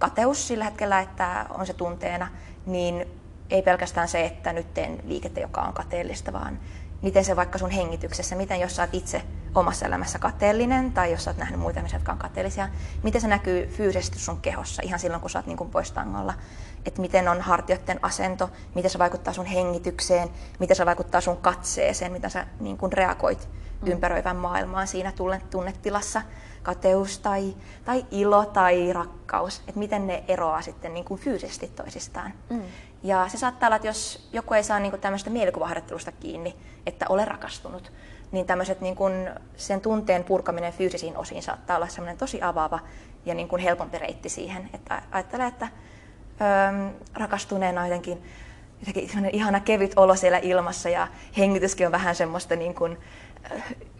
kateus sillä hetkellä, että on se tunteena, niin ei pelkästään se, että nyt teen liikettä, joka on kateellista, vaan miten se vaikka sun hengityksessä, miten jos sä oot itse omassa elämässä kateellinen tai jos sä oot nähnyt muita ihmisiä, jotka on kateellisia, miten se näkyy fyysisesti sun kehossa ihan silloin, kun sä oot niin kuin pois tangolla. Että miten on hartioiden asento, miten se vaikuttaa sun hengitykseen, miten se vaikuttaa sun katseeseen, miten sä niin kuin reagoit mm. ympäröivän maailmaan siinä tunnetilassa, kateus tai, tai ilo tai rakkaus, että miten ne eroaa sitten niin kuin fyysisesti toisistaan. Mm. Ja se saattaa olla, että jos joku ei saa niin kuin tämmöistä mielikuvaharjoittelusta kiinni, että ole rakastunut, niin tämmöiset niin kuin sen tunteen purkaminen fyysisiin osiin saattaa olla semmoinen tosi avaava ja niin kuin helpompi reitti siihen, että ajattelee, että öö, rakastuneena jotenkin, jotenkin ihana kevyt olo siellä ilmassa ja hengityskin on vähän semmoista niin kuin,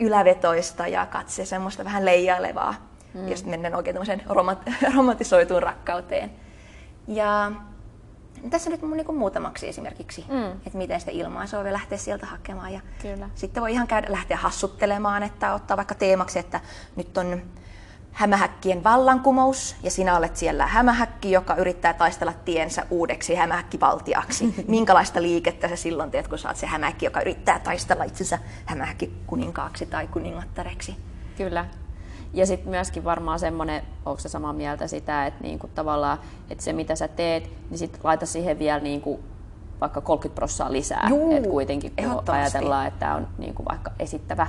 ylävetoista ja katse semmoista vähän leijailevaa, mm. ja sitten mennään oikein romant- romantisoituun rakkauteen. Ja tässä nyt niin kuin muutamaksi esimerkiksi, mm. että miten sitä ilmaisua voi lähteä sieltä hakemaan. Ja Kyllä. Sitten voi ihan käydä, lähteä hassuttelemaan, että ottaa vaikka teemaksi, että nyt on hämähäkkien vallankumous ja sinä olet siellä hämähäkki, joka yrittää taistella tiensä uudeksi hämähäkkivaltiaksi. Minkälaista liikettä sä silloin teet, kun sä oot se hämähäkki, joka yrittää taistella itsensä hämähäkkikuninkaaksi tai kuningattareksi?
Kyllä. Ja sitten myöskin varmaan semmoinen, onko se samaa mieltä sitä, että niinku tavallaan, että se mitä sä teet, niin sitten laita siihen vielä niinku vaikka 30 prosenttia lisää. Juu, että kuitenkin kun ajatellaan, että tämä on niinku vaikka esittävä,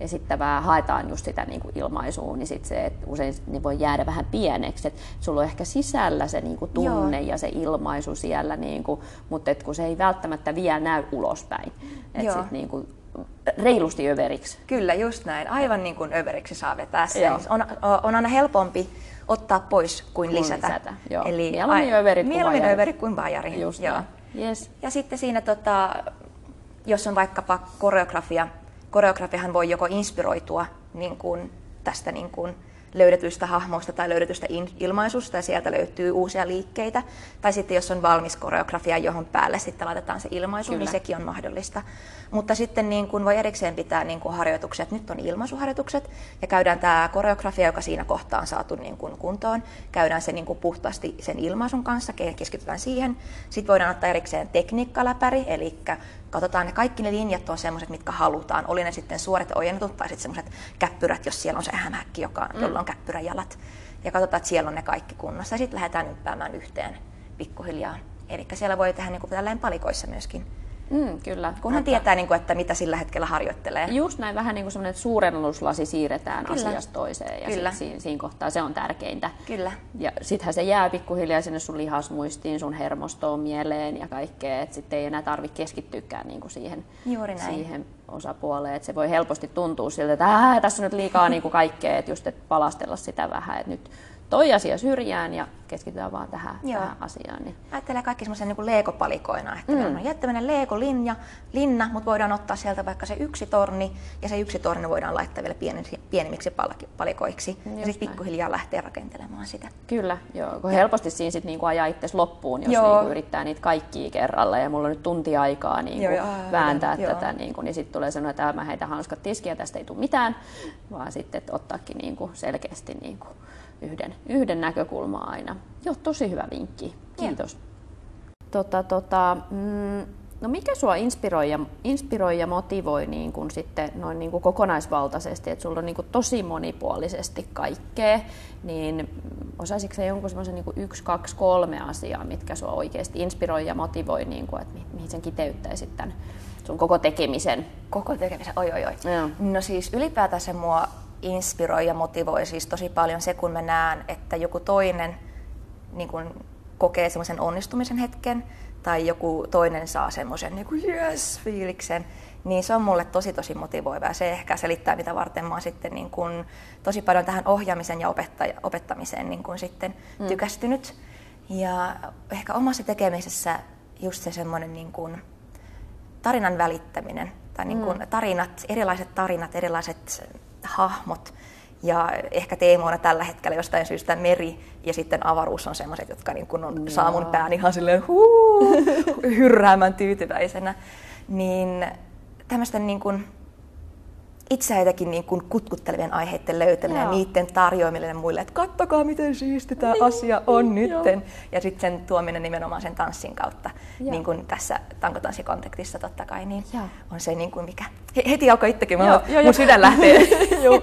esittävää, haetaan just sitä niinku ilmaisua, niin sit se, että usein ne voi jäädä vähän pieneksi. Että sulla on ehkä sisällä se niinku tunne Joo. ja se ilmaisu siellä, niinku, mutta et kun se ei välttämättä vielä näy ulospäin. Että sit niinku reilusti överiksi.
Kyllä, just näin. Aivan niin kuin överiksi saa vetää sen. On, on aina helpompi ottaa pois kuin, kuin lisätä. lisätä.
Joo. Eli mieluummin överit kuin
mieluummin överit kuin bajari.
Just
Joo.
Yes.
Ja sitten siinä, tota, jos on vaikkapa koreografia, koreografiahan voi joko inspiroitua niin kuin tästä niin kuin löydetyistä hahmoista tai löydetystä ilmaisusta ja sieltä löytyy uusia liikkeitä. Tai sitten jos on valmis koreografia, johon päälle sitten laitetaan se ilmaisu, niin Kyllä. niin sekin on mahdollista. Mutta sitten niin kuin voi erikseen pitää niin kuin harjoitukset. Nyt on ilmaisuharjoitukset ja käydään tämä koreografia, joka siinä kohtaa on saatu niin kuin kuntoon. Käydään se niin kuin puhtaasti sen ilmaisun kanssa, keskitytään siihen. Sitten voidaan ottaa erikseen tekniikkaläpäri, eli katsotaan ne kaikki ne linjat on semmoiset, mitkä halutaan. Oli ne sitten suoret ojennetut tai sitten semmoiset käppyrät, jos siellä on se hämähäkki, joka, mm. jolla on käppyräjalat. Ja katsotaan, että siellä on ne kaikki kunnossa. Ja sitten lähdetään ympäämään yhteen pikkuhiljaa. Eli siellä voi tehdä niin kuin palikoissa myöskin.
Mm, kyllä.
Kunhan että... tietää, niin kuin, että mitä sillä hetkellä harjoittelee.
Just näin, vähän niin kuin semmoinen suurennuslasi siirretään kyllä. asiasta toiseen ja kyllä. Sit siinä, siinä kohtaa se on tärkeintä.
Kyllä.
Ja sittenhän se jää pikkuhiljaa sinne sun lihasmuistiin, sun hermostoon, mieleen ja kaikkea, että sitten ei enää tarvitse keskittyäkään niin kuin siihen,
Juuri näin.
siihen osapuoleen. Että se voi helposti tuntua siltä, että tässä on nyt liikaa niin kuin kaikkea, että just et palastella sitä vähän, että nyt toi asia syrjään ja keskitytään vaan tähän, tähän asiaan. Niin.
Ajattelee kaikki semmoisen niin leekopalikoina, että mm. on jättäminen leekolinja, linna, mutta voidaan ottaa sieltä vaikka se yksi torni ja se yksi torni voidaan laittaa vielä pienemmiksi palikoiksi Just ja sitten pikkuhiljaa lähtee rakentelemaan sitä.
Kyllä, joo, kun helposti siinä sitten niinku ajaa itse loppuun, jos niinku yrittää niitä kaikkia kerralla ja mulla on nyt tunti aikaa niinku joo, joo, vääntää joo. tätä, niinku, niin sitten tulee sanoa, että mä heitä hanskat tiskiä, tästä ei tule mitään, vaan sitten ottaakin niinku selkeästi niinku yhden, yhden näkökulmaa aina. Joo, tosi hyvä vinkki. Kiitos. Tota, tota, mm, no mikä sua inspiroi ja, inspiroi ja motivoi niin kuin sitten noin niin kuin kokonaisvaltaisesti, että sulla on niin kuin tosi monipuolisesti kaikkea, niin osaisitko se jonkun semmoisen niin yksi, kaksi, kolme asiaa, mitkä sua oikeasti inspiroi ja motivoi, niin kuin, että mihin sen kiteyttäisit tämän sun koko tekemisen?
Koko tekemisen, oi oi oi. Ja. No siis ylipäätään se mua inspiroi ja motivoi siis tosi paljon se, kun mä näen, että joku toinen niin kun kokee semmoisen onnistumisen hetken tai joku toinen saa semmoisen niin yes-fiiliksen, niin se on mulle tosi tosi motivoiva ja se ehkä selittää, mitä varten mä oon sitten niin kun, tosi paljon tähän ohjaamisen ja opettamiseen niin kun sitten mm. tykästynyt. Ja ehkä omassa tekemisessä just se semmoinen niin kun, tarinan välittäminen tai niin kun, mm. tarinat, erilaiset tarinat, erilaiset hahmot. Ja ehkä teemoina tällä hetkellä jostain syystä meri ja sitten avaruus on sellaiset, jotka niin kun on, no. saa mun pään ihan silleen huu, hyrräämään tyytyväisenä. Niin tämmöisten niin kun, itseäitäkin niin kuin kutkuttelevien aiheiden löytäminen Joo. ja niiden tarjoaminen muille, että kattokaa miten siisti tämä niin. asia on nytten. Ja sitten sen tuominen nimenomaan sen tanssin kautta, Joo. niin kuin tässä tankotanssikontekstissa totta kai, niin Joo. on se niin kuin mikä... Heti alkoi itsekin, Joo, jo, mun sydän lähtee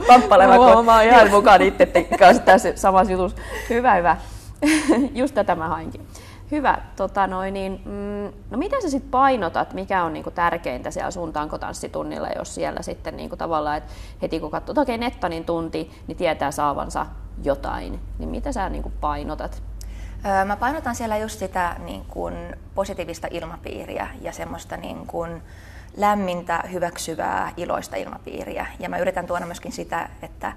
pamppalemaan.
Joo, mä oon ihan mukaan itse kanssa tässä samassa jutussa. Hyvä, hyvä. Just tätä mä hainkin. Hyvä. Tota noin, niin, mm, no miten sä sitten painotat, mikä on niinku tärkeintä siellä sun tankotanssitunnilla, jos siellä sitten niinku tavallaan, että heti kun katsoo, okei, okay, Nettanin tunti, niin tietää saavansa jotain, niin mitä sä niinku painotat?
Mä painotan siellä just sitä niin kuin positiivista ilmapiiriä ja semmoista niin kuin lämmintä, hyväksyvää, iloista ilmapiiriä. Ja mä yritän tuoda myöskin sitä, että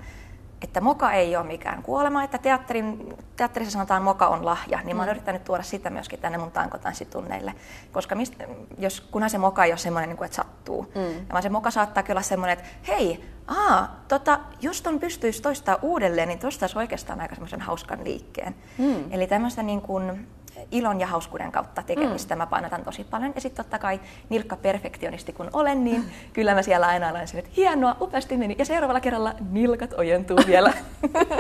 että moka ei ole mikään kuolema, että teatterin, teatterissa sanotaan moka on lahja, niin mä oon mm. yrittänyt tuoda sitä myöskin tänne mun tankotanssitunneille, koska mist, jos, kunhan se moka ei ole semmoinen, niin kuin, että sattuu, mm. vaan se moka saattaa kyllä semmoinen, että hei, aa, tota, jos ton pystyisi toistaa uudelleen, niin tosta olisi oikeastaan aika semmoisen hauskan liikkeen. Mm. Eli tämmöistä niin kuin, ilon ja hauskuuden kautta tekemistä mm. mä painotan tosi paljon. Ja sitten totta kai nilkka perfektionisti kun olen, niin kyllä mä siellä aina olen että hienoa, upeasti meni. Ja seuraavalla kerralla nilkat ojentuu vielä.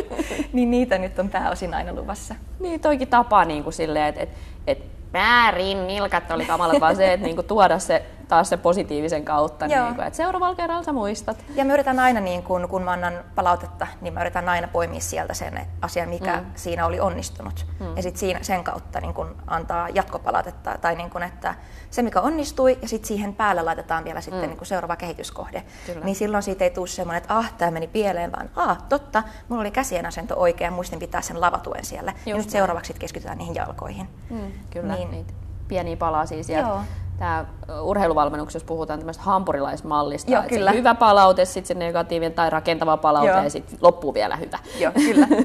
niin niitä nyt on pääosin aina luvassa.
Niin toikin tapa niin kuin silleen, että et, et väärin, nilkat oli kamalat, vaan se, että niinku tuoda se taas se positiivisen kautta, niin kuin, että seuraavalla kerralla sä muistat.
Ja mä yritän aina, niin kun, kun mä annan palautetta, niin mä yritän aina poimia sieltä sen asian, mikä mm. siinä oli onnistunut. Mm. Ja sitten sen kautta niin kun antaa jatkopalautetta, tai niin kun, että se mikä onnistui, ja sitten siihen päälle laitetaan vielä sitten mm. niin kun seuraava kehityskohde. Kyllä. Niin silloin siitä ei tule semmoinen, että ah, tämä meni pieleen, vaan ah, totta, mulla oli käsien asento oikein, muistin pitää sen lavatuen siellä. Just ja nyt seuraavaksi keskitytään niihin jalkoihin.
Mm, kyllä, niin, niitä pieniä palasia sieltä. Joo tämä urheiluvalmennuksessa puhutaan tämmöistä hampurilaismallista. Joo, kyllä. hyvä palaute, sitten se negatiivinen tai rakentava palaute Joo. ja sitten loppuu vielä hyvä.
Joo, kyllä.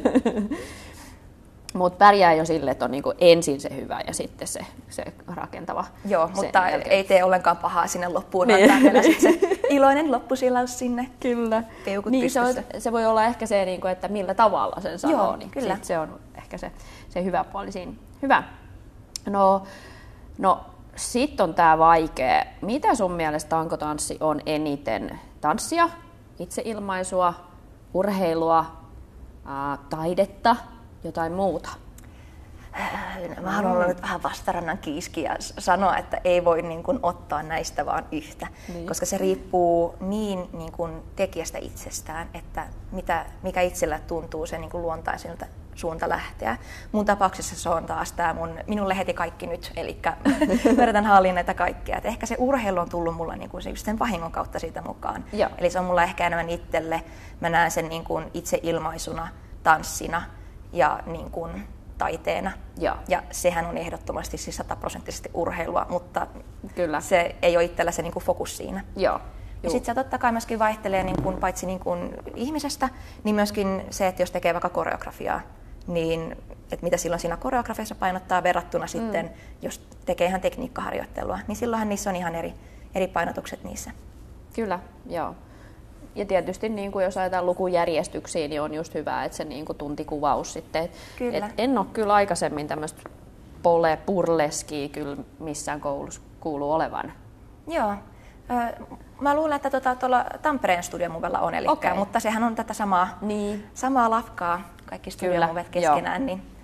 Mutta pärjää jo sille, että on niinku ensin se hyvä ja sitten se, se rakentava.
Joo, mutta jälkeen. ei tee ollenkaan pahaa sinne loppuun. Niin. Antaa se iloinen loppusilaus sinne.
Kyllä. niin, se, on, se, voi olla ehkä se, niinku, että millä tavalla sen sanoo.
Joo, niin kyllä.
se on ehkä se, se hyvä puoli siinä. Hyvä. No, no sitten on tämä vaikea. Mitä sun mielestä tankotanssi on eniten? Tanssia, itseilmaisua, urheilua, ää, taidetta, jotain muuta?
Mä haluan olla nyt vähän vastarannan kiiski ja sanoa, että ei voi niin kuin ottaa näistä vaan yhtä, niin. koska se riippuu niin, niin kuin tekijästä itsestään, että mitä, mikä itsellä tuntuu se niin kuin luontaisilta suunta lähteä. Mun tapauksessa se on taas tämä mun, minulle heti kaikki nyt, eli yritän hallin näitä kaikkea. Et ehkä se urheilu on tullut mulle niin kuin se just sen vahingon kautta siitä mukaan. Joo. Eli se on mulla ehkä enemmän itselle, mä näen sen niin kuin itse ilmaisuna, tanssina ja niin kuin taiteena. Ja. ja sehän on ehdottomasti siis sataprosenttisesti urheilua, mutta Kyllä. se ei ole itsellä se niin kuin fokus siinä.
Joo.
Ja sitten se totta kai myöskin vaihtelee niin kuin, paitsi niin kuin ihmisestä, niin myöskin se, että jos tekee vaikka koreografiaa, niin että mitä silloin siinä koreografiassa painottaa verrattuna mm. sitten, jos tekee ihan tekniikkaharjoittelua, niin silloinhan niissä on ihan eri, eri painotukset niissä.
Kyllä, joo. Ja tietysti niin kuin jos ajatellaan lukujärjestyksiä, niin on just hyvä, että se niin kuin tuntikuvaus sitten.
Kyllä. Et
en ole kyllä aikaisemmin tämmöistä pole purleskiä kyllä missään koulussa kuulu olevan.
Joo. Mä luulen, että tuota, tuolla Tampereen studiomuvella on, eli, okay. mutta sehän on tätä samaa, niin. samaa lafkaa kaikki studiomuvet keskenään. Joo. Niin...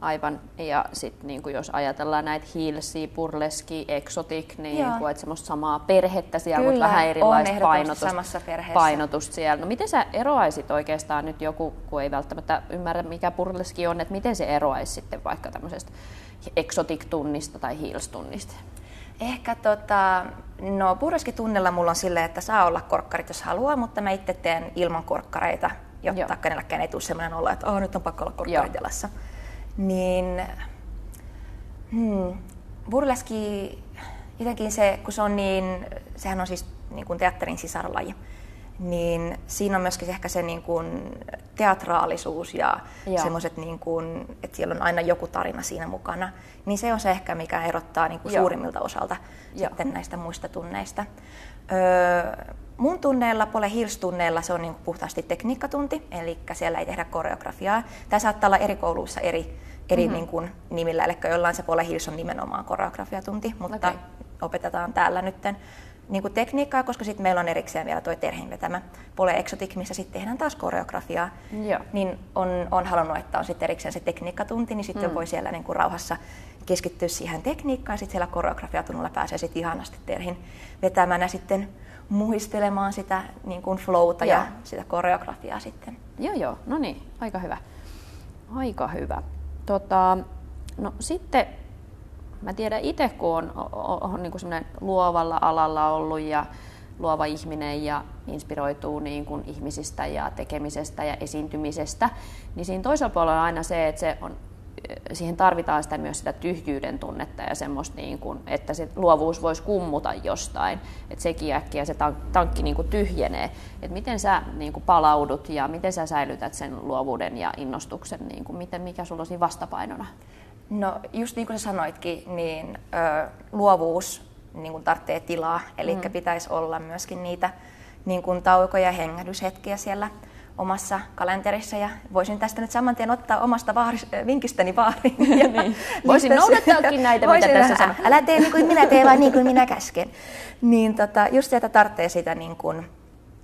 Aivan. Ja sitten niin jos ajatellaan näitä Hilsi, Burleski, Exotic, niin kuin, että semmoista samaa perhettä siellä, Kyllä, mutta vähän erilaista painotusta,
samassa
painotusta siellä. No miten sä eroaisit oikeastaan nyt joku, kun ei välttämättä ymmärrä mikä Burleski on, että miten se eroaisi sitten vaikka tämmöisestä Exotic-tunnista tai Heels-tunnista?
Ehkä tota, no Burleski-tunnilla mulla on silleen, että saa olla korkkarit jos haluaa, mutta mä itse teen ilman korkkareita jotta Joo. kenelläkään ei tule sellainen olo, että oh, nyt on pakko olla korkkarit jalassa. Niin hmm, burleski, jotenkin se, kun se on niin, sehän on siis niin kuin teatterin sisarlaji, niin siinä on myöskin ehkä se niin kuin teatraalisuus ja semmoiset, niin kuin, että siellä on aina joku tarina siinä mukana. Niin se on se ehkä, mikä erottaa niin kuin suurimmilta osalta sitten näistä muista tunneista. Öö, mun tunneilla, Pole Hills-tunneilla se on niin puhtaasti tekniikkatunti, eli siellä ei tehdä koreografiaa. Tämä saattaa olla eri kouluissa eri, eri mm-hmm. niin kuin nimillä, eli jollain se Pole Hills on nimenomaan koreografiatunti, mutta okay. opetetaan täällä nytten niin kuin tekniikkaa, koska sitten meillä on erikseen vielä tuo Terhin vetämä Pole Exotic, missä sitten tehdään taas koreografiaa. Joo. Niin on, on halunnut, että on sitten erikseen se tekniikkatunti, niin sitten mm. voi siellä niin kuin rauhassa keskittyä siihen tekniikkaan, sitten siellä koreografiatunnilla pääsee sitten ihanasti Terhin vetämänä sitten muistelemaan sitä niin kuin flowta ja. ja sitä koreografiaa sitten.
Joo, joo. No niin, aika hyvä. Aika hyvä. Tota, no sitten mä tiedän itse, kun on, on, on niin kuin luovalla alalla ollut ja luova ihminen ja inspiroituu niin kuin ihmisistä ja tekemisestä ja esiintymisestä, niin siinä toisella puolella on aina se, että se on siihen tarvitaan sitä myös sitä tyhjyyden tunnetta ja semmoista, niin kuin, että se luovuus voisi kummuta jostain, että sekin äkkiä se tankki niin kuin tyhjenee. Että miten sä niin kuin palaudut ja miten sä säilytät sen luovuuden ja innostuksen, niin kuin, miten, mikä sulla on siinä vastapainona?
No just niin kuin sä sanoitkin, niin ö, luovuus niin kuin tarvitsee tilaa, eli mm. pitäisi olla myöskin niitä niin kuin taukoja ja hengähdyshetkiä siellä omassa kalenterissa ja voisin tästä nyt saman tien ottaa omasta vaaris, vinkistäni vaarin.
niin. Voisin noudattaakin näitä, voisin, mitä tässä sanoo.
Älä tee niin kuin minä teen, vaan niin kuin minä käsken. Niin tota, just sieltä tarvitsee sitä niin kuin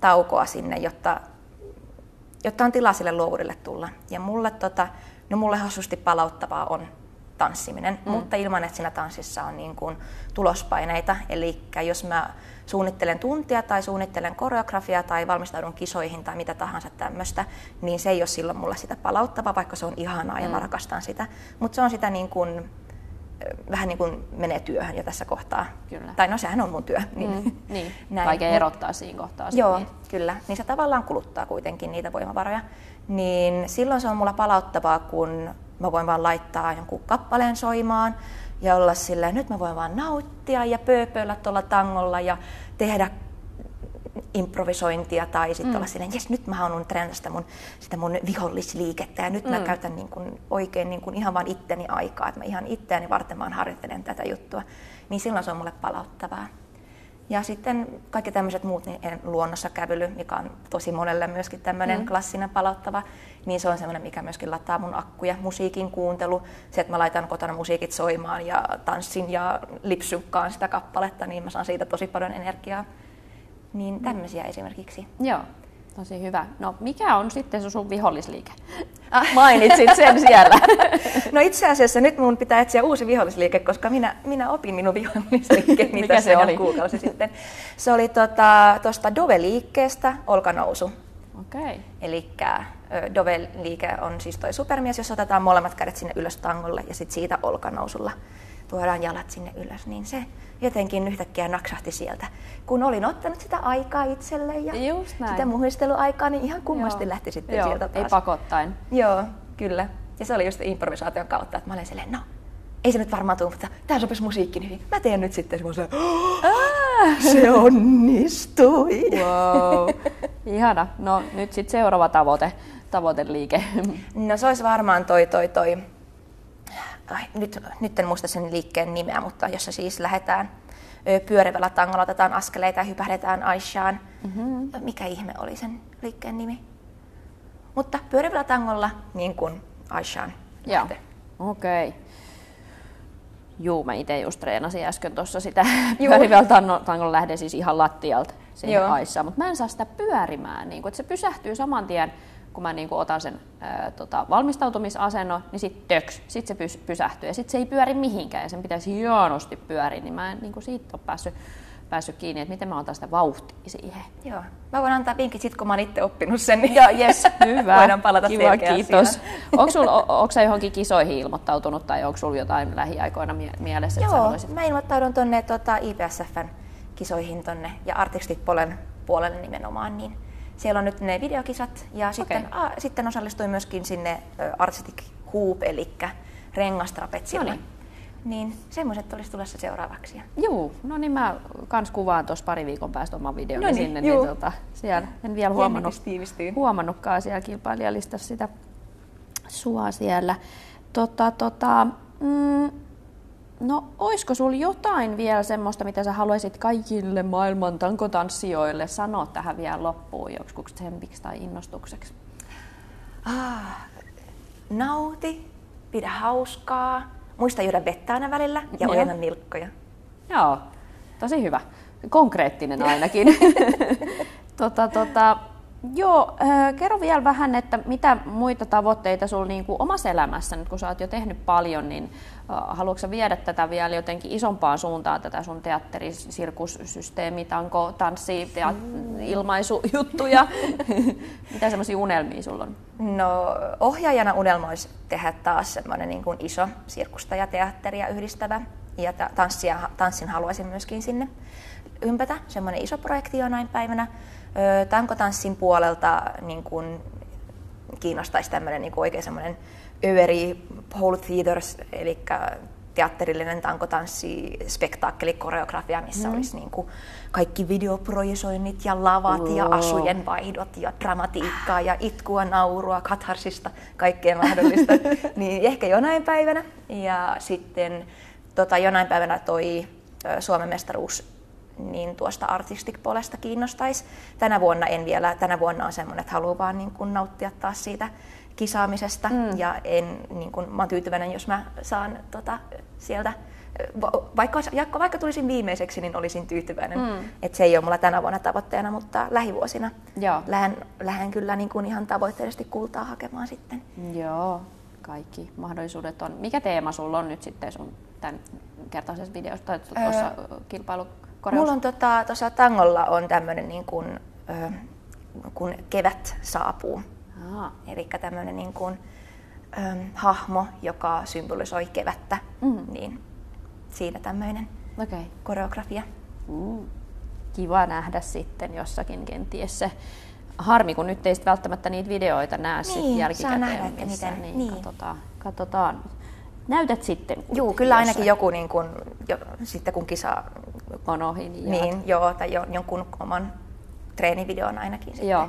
taukoa sinne, jotta, jotta on tilaa sille luovuudelle tulla. Ja mulle, tota, no mulle hassusti palauttavaa on tanssiminen, mm. mutta ilman, että siinä tanssissa on niin kuin tulospaineita. Eli jos mä suunnittelen tuntia tai suunnittelen koreografiaa tai valmistaudun kisoihin tai mitä tahansa tämmöistä, niin se ei ole silloin mulle sitä palauttavaa, vaikka se on ihanaa ja mm. mä rakastan sitä. Mutta se on sitä niin kuin, vähän niin kuin menee työhön jo tässä kohtaa.
Kyllä.
Tai no sehän on mun työ.
Niin, mm, niin. Näin. Vaikea erottaa siinä kohtaa.
Joo, niitä. kyllä. Niin se tavallaan kuluttaa kuitenkin niitä voimavaroja. Niin silloin se on mulla palauttavaa, kun mä voin vaan laittaa jonkun kappaleen soimaan ja olla sillä, nyt mä voin vaan nauttia ja pööpöillä tuolla tangolla ja tehdä improvisointia tai sitten mm. olla silleen, jes nyt mä haluan treenata sitä mun, sitä mun vihollisliikettä ja nyt mm. mä käytän niin kuin oikein niin kuin ihan vaan itteni aikaa, että mä ihan itteeni varten vaan harjoittelen tätä juttua, niin silloin se on mulle palauttavaa. Ja sitten kaikki tämmöiset muut, niin luonnossa kävely, mikä on tosi monelle myöskin tämmöinen mm. klassinen palauttava, niin se on semmoinen, mikä myöskin lataa mun akkuja. Musiikin kuuntelu, se, että mä laitan kotona musiikit soimaan ja tanssin ja lipsykkaan sitä kappaletta, niin mä saan siitä tosi paljon energiaa. Niin tämmöisiä mm. esimerkiksi.
Joo. Tosi hyvä. No mikä on sitten se sun vihollisliike? Mainitsit sen siellä.
no itse asiassa nyt mun pitää etsiä uusi vihollisliike, koska minä, minä opin minun vihollisliike,
mitä se oli?
kuukausi sitten. Se oli tuosta tota, Dove-liikkeestä olkanousu.
Okei. Okay.
Eli Dove-liike on siis toi supermies, jos otetaan molemmat kädet sinne ylös tangolle ja sitten siitä olkanousulla tuodaan jalat sinne ylös, niin se jotenkin yhtäkkiä naksahti sieltä. Kun olin ottanut sitä aikaa itselle ja sitä muhisteluaikaa, niin ihan kummasti Joo. lähti sitten
Joo,
sieltä taas.
ei pakottain.
Joo, kyllä. Ja se oli just improvisaation kautta, että mä olin silleen, no, ei se nyt varmaan tule, mutta tämä sopisi musiikkiin hyvin. Mä teen nyt sitten semmoisen, se onnistui.
Wow. Ihana. No nyt sitten seuraava tavoite, tavoiteliike.
No se olisi varmaan toi, toi, toi ai, nyt, nyt en muista sen liikkeen nimeä, mutta jossa siis lähdetään pyörivällä tangolla, otetaan askeleita ja hypähdetään Aishaan. Mm-hmm. Mikä ihme oli sen liikkeen nimi? Mutta pyörivällä tangolla niin kuin Aishaan
Joo, okei. Okay. Juu, mä itse just treenasin äsken tuossa sitä pyörivällä tangolla lähden siis ihan lattialta siihen Aissaan, mutta mä en saa sitä pyörimään, niin kun, että se pysähtyy saman tien kun mä niin kuin otan sen ää, tota, valmistautumisasennon, niin sitten töks, sit se pys, pysähtyy ja sitten se ei pyöri mihinkään ja sen pitäisi hienosti pyöriä, niin mä en niin kuin siitä ole päässyt, päässyt kiinni, että miten mä otan sitä vauhtia siihen.
Joo. Mä voin antaa vinkit sit, kun mä oon itse oppinut sen.
Niin Joo, yes, hyvä.
Voidaan palata
Kiva, kiitos. Onko sul, sä johonkin kisoihin ilmoittautunut tai onko sulla jotain lähiaikoina mielessä?
Joo, haluaisit... mä ilmoittaudun tuonne tota, IPSFn kisoihin tonne ja Artistic Polen puolelle nimenomaan, niin siellä on nyt ne videokisat ja sitten, okay. a, sitten osallistuin myöskin sinne Artistic Hoop, eli rengastrapetsille. No niin. Niin semmoiset olisi tulossa seuraavaksi.
Joo, no niin mä kans kuvaan tuossa pari viikon päästä oman videon no niin, sinne, juu. niin tota, siellä en vielä huomannut, huomannutkaan siellä kilpailijalistassa sitä sua siellä. Tota, tota, mm, No, oisko sulla jotain vielä semmoista, mitä sä haluaisit kaikille maailman tankotanssijoille sanoa tähän vielä loppuun, joku tsempiksi tai innostukseksi?
Ah, nauti, pidä hauskaa, muista juoda vettä aina välillä ja ojenna nilkkoja.
Joo, tosi hyvä. Konkreettinen ainakin. tota, tota, Joo, äh, kerro vielä vähän, että mitä muita tavoitteita sinulla niin omassa elämässä, nyt kun sä oot jo tehnyt paljon, niin äh, haluatko viedä tätä vielä jotenkin isompaan suuntaan, tätä sun teatteri, sirkussysteemi, tanko, tanssi, teat, ilmaisujuttuja? mitä semmoisia unelmia sulla on?
No ohjaajana unelmoisi tehdä taas semmoinen niin kuin iso sirkusta ja teatteria yhdistävä ja tanssia, tanssin haluaisin myöskin sinne ympätä, semmoinen iso projekti jonain päivänä tankotanssin puolelta niin kuin kiinnostaisi tämmöinen niin oikein semmoinen överi whole theaters, eli teatterillinen tankotanssi, spektaakkeli, koreografia, missä mm. olisi niin kuin kaikki videoprojisoinnit ja lavat wow. ja asujen vaihdot ja dramatiikkaa ja itkua, naurua, katharsista, kaikkea mahdollista. niin ehkä jonain päivänä. Ja sitten tota, jonain päivänä toi Suomen mestaruus niin tuosta artistic-puolesta kiinnostaisi. Tänä vuonna en vielä, tänä vuonna on semmoinen, että haluan vaan niin kuin nauttia taas siitä kisaamisesta mm. ja en, niin kuin, mä oon tyytyväinen, jos mä saan tota, sieltä vaikka, vaikka tulisin viimeiseksi, niin olisin tyytyväinen. Mm. Et se ei ole mulla tänä vuonna tavoitteena, mutta lähivuosina Joo. Lähden, lähden kyllä niin kuin ihan tavoitteellisesti kultaa hakemaan sitten.
Joo, kaikki mahdollisuudet on. Mikä teema sulla on nyt sitten sun tämän kertaisessa videossa tai tuossa öö, kilpailu
koreus? Mulla on tuossa tota, tangolla on tämmöinen niin kuin, ö, kun kevät saapuu. Eli tämmöinen niin kuin, ö, hahmo, joka symbolisoi kevättä, mm. niin siinä tämmöinen okay. koreografia.
Mm. Kiva nähdä sitten jossakin kenties se harmi, kun nyt ei välttämättä niitä videoita näe niin, sit jälkikäteen.
Nähdä, että missä, miten,
niin, niin. Katsotaan, katsotaan. Näytät sitten.
Joo, kyllä ainakin jossain. joku, niin kun, jo, sitten kun kisa
on ohi. Niin,
niin joo, tai jo, jonkun oman treenivideon ainakin sitten.
Joo.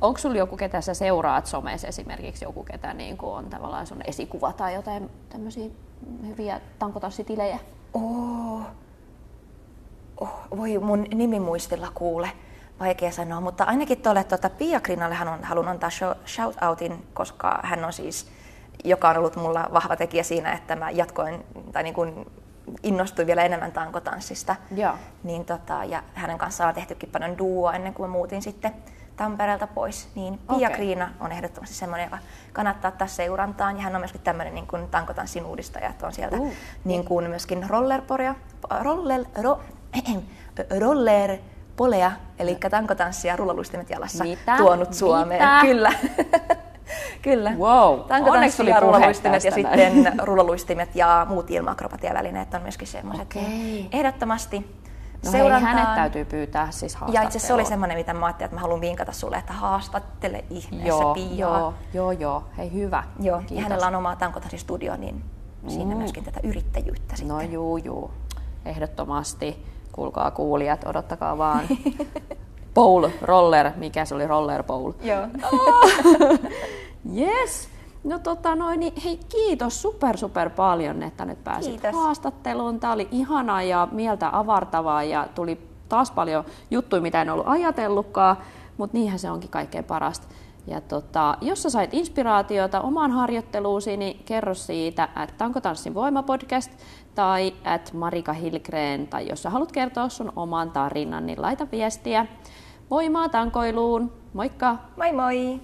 Onko sulla joku, ketä sä seuraat somessa esimerkiksi, joku, ketä niin on tavallaan sun esikuva tai jotain tämmöisiä hyviä tankotanssitilejä?
Oh. oh. Voi mun nimimuistilla kuule vaikea sanoa, mutta ainakin tuolle tuota, Pia Krinalle haluan, haluan antaa shout-outin, koska hän on siis, joka on ollut mulla vahva tekijä siinä, että mä jatkoin tai niin kuin innostuin vielä enemmän tankotanssista.
Ja.
Niin tota, ja hänen kanssaan on tehtykin paljon duoa ennen kuin mä muutin sitten Tampereelta pois. Niin Pia okay. Kriina on ehdottomasti semmoinen, joka kannattaa ottaa seurantaan. Ja hän on myöskin tämmöinen niin kuin tankotanssin uudistaja, että on sieltä uh. niin kuin myöskin rollerporia, roller, ro, roller polea, eli tankotanssia rullaluistimet jalassa
Mitä?
tuonut Suomeen.
Mitä?
Kyllä. Kyllä.
Wow.
Tankotanssi ja rullaluistimet ja sitten rullaluistimet ja muut ilma-akrobatiavälineet on myöskin semmoiset.
Okay.
Ehdottomasti
No hei, hänet täytyy pyytää siis
Ja itse se oli semmoinen, mitä mä ajattelin, että mä haluan vinkata sulle, että haastattele ihmeessä
joo,
Piaa.
Joo, joo, joo. Hei, hyvä.
Joo, Kiitos. ja hänellä on oma tankotanssistudio, niin mm. siinä myöskin tätä yrittäjyyttä
no
sitten.
No juu, juu. Ehdottomasti. Kuulkaa kuulijat, odottakaa vaan. Bowl, roller, mikä se oli, roller bowl.
Joo.
Oh. yes. No tota noin, niin hei kiitos super super paljon, että nyt pääsit
kiitos.
haastatteluun. Tämä oli ihanaa ja mieltä avartavaa ja tuli taas paljon juttuja, mitä en ollut ajatellutkaan, mutta niinhän se onkin kaikkein parasta. Ja tota, jos sä sait inspiraatiota omaan harjoitteluusi, niin kerro siitä, että onko Tanssin voimapodcast tai at Marika Hilgren, tai jos sä haluat kertoa sun oman tarinan, niin laita viestiä. Voimaa tankoiluun! Moikka!
Moi moi!